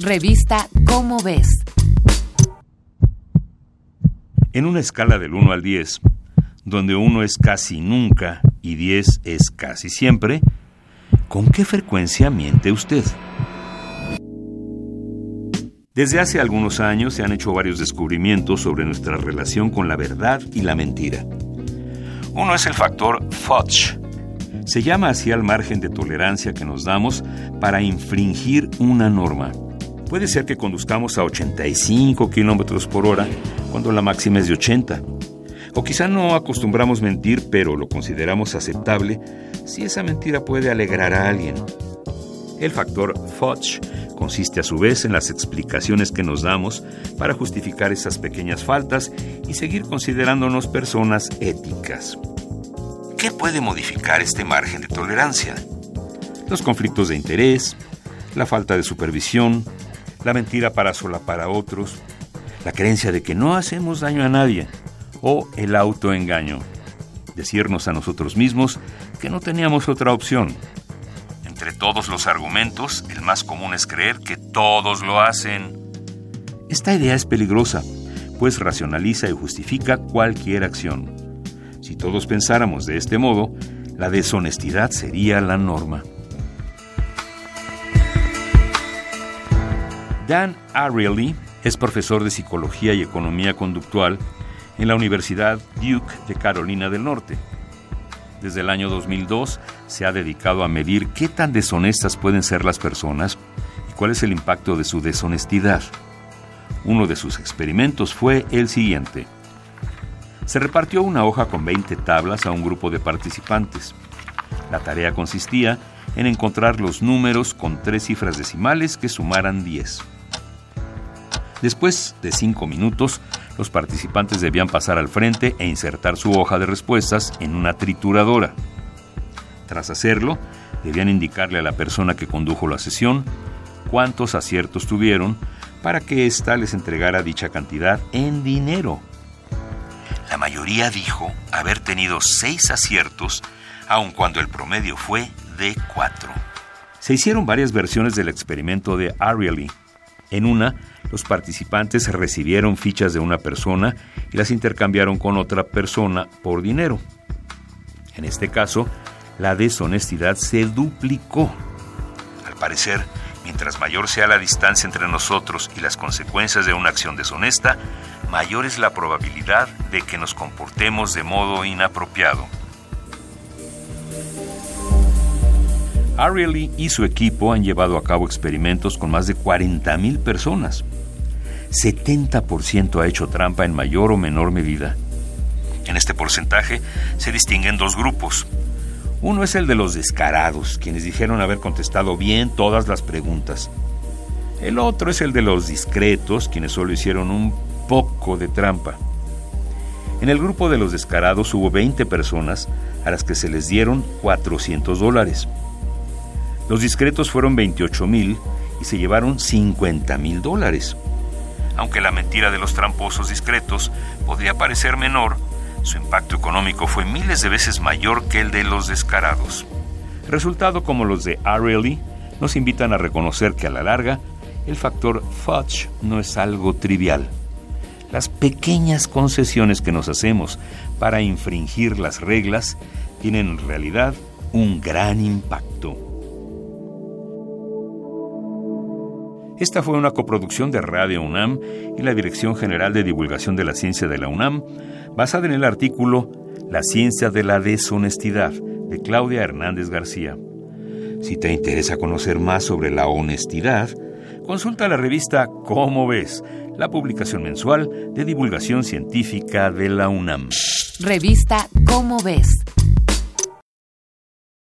Revista Cómo ves. En una escala del 1 al 10, donde 1 es casi nunca y 10 es casi siempre, ¿con qué frecuencia miente usted? Desde hace algunos años se han hecho varios descubrimientos sobre nuestra relación con la verdad y la mentira. Uno es el factor Fudge. Se llama así al margen de tolerancia que nos damos para infringir una norma. Puede ser que conduzcamos a 85 kilómetros por hora cuando la máxima es de 80. O quizá no acostumbramos mentir, pero lo consideramos aceptable si esa mentira puede alegrar a alguien. El factor Fudge consiste a su vez en las explicaciones que nos damos para justificar esas pequeñas faltas y seguir considerándonos personas éticas. ¿Qué puede modificar este margen de tolerancia? Los conflictos de interés, la falta de supervisión, la mentira para solapar a otros, la creencia de que no hacemos daño a nadie o el autoengaño. Decirnos a nosotros mismos que no teníamos otra opción entre todos los argumentos, el más común es creer que todos lo hacen. Esta idea es peligrosa, pues racionaliza y justifica cualquier acción. Si todos pensáramos de este modo, la deshonestidad sería la norma. Dan Ariely es profesor de Psicología y Economía Conductual en la Universidad Duke de Carolina del Norte. Desde el año 2002 se ha dedicado a medir qué tan deshonestas pueden ser las personas y cuál es el impacto de su deshonestidad. Uno de sus experimentos fue el siguiente. Se repartió una hoja con 20 tablas a un grupo de participantes. La tarea consistía en encontrar los números con tres cifras decimales que sumaran 10. Después de cinco minutos, los participantes debían pasar al frente e insertar su hoja de respuestas en una trituradora. Tras hacerlo, debían indicarle a la persona que condujo la sesión cuántos aciertos tuvieron para que ésta les entregara dicha cantidad en dinero. La mayoría dijo haber tenido seis aciertos, aun cuando el promedio fue de cuatro. Se hicieron varias versiones del experimento de Ariely. En una, los participantes recibieron fichas de una persona y las intercambiaron con otra persona por dinero. En este caso, la deshonestidad se duplicó. Al parecer, mientras mayor sea la distancia entre nosotros y las consecuencias de una acción deshonesta, mayor es la probabilidad de que nos comportemos de modo inapropiado. Ariely y su equipo han llevado a cabo experimentos con más de 40.000 personas. 70% ha hecho trampa en mayor o menor medida. En este porcentaje se distinguen dos grupos. Uno es el de los descarados, quienes dijeron haber contestado bien todas las preguntas. El otro es el de los discretos, quienes solo hicieron un poco de trampa. En el grupo de los descarados hubo 20 personas a las que se les dieron 400 dólares. Los discretos fueron 28 mil y se llevaron 50 mil dólares. Aunque la mentira de los tramposos discretos podría parecer menor, su impacto económico fue miles de veces mayor que el de los descarados. Resultado como los de Ariely nos invitan a reconocer que a la larga el factor fudge no es algo trivial. Las pequeñas concesiones que nos hacemos para infringir las reglas tienen en realidad un gran impacto. Esta fue una coproducción de Radio UNAM y la Dirección General de Divulgación de la Ciencia de la UNAM, basada en el artículo La ciencia de la deshonestidad de Claudia Hernández García. Si te interesa conocer más sobre la honestidad, consulta la revista Cómo ves, la publicación mensual de divulgación científica de la UNAM. Revista Cómo ves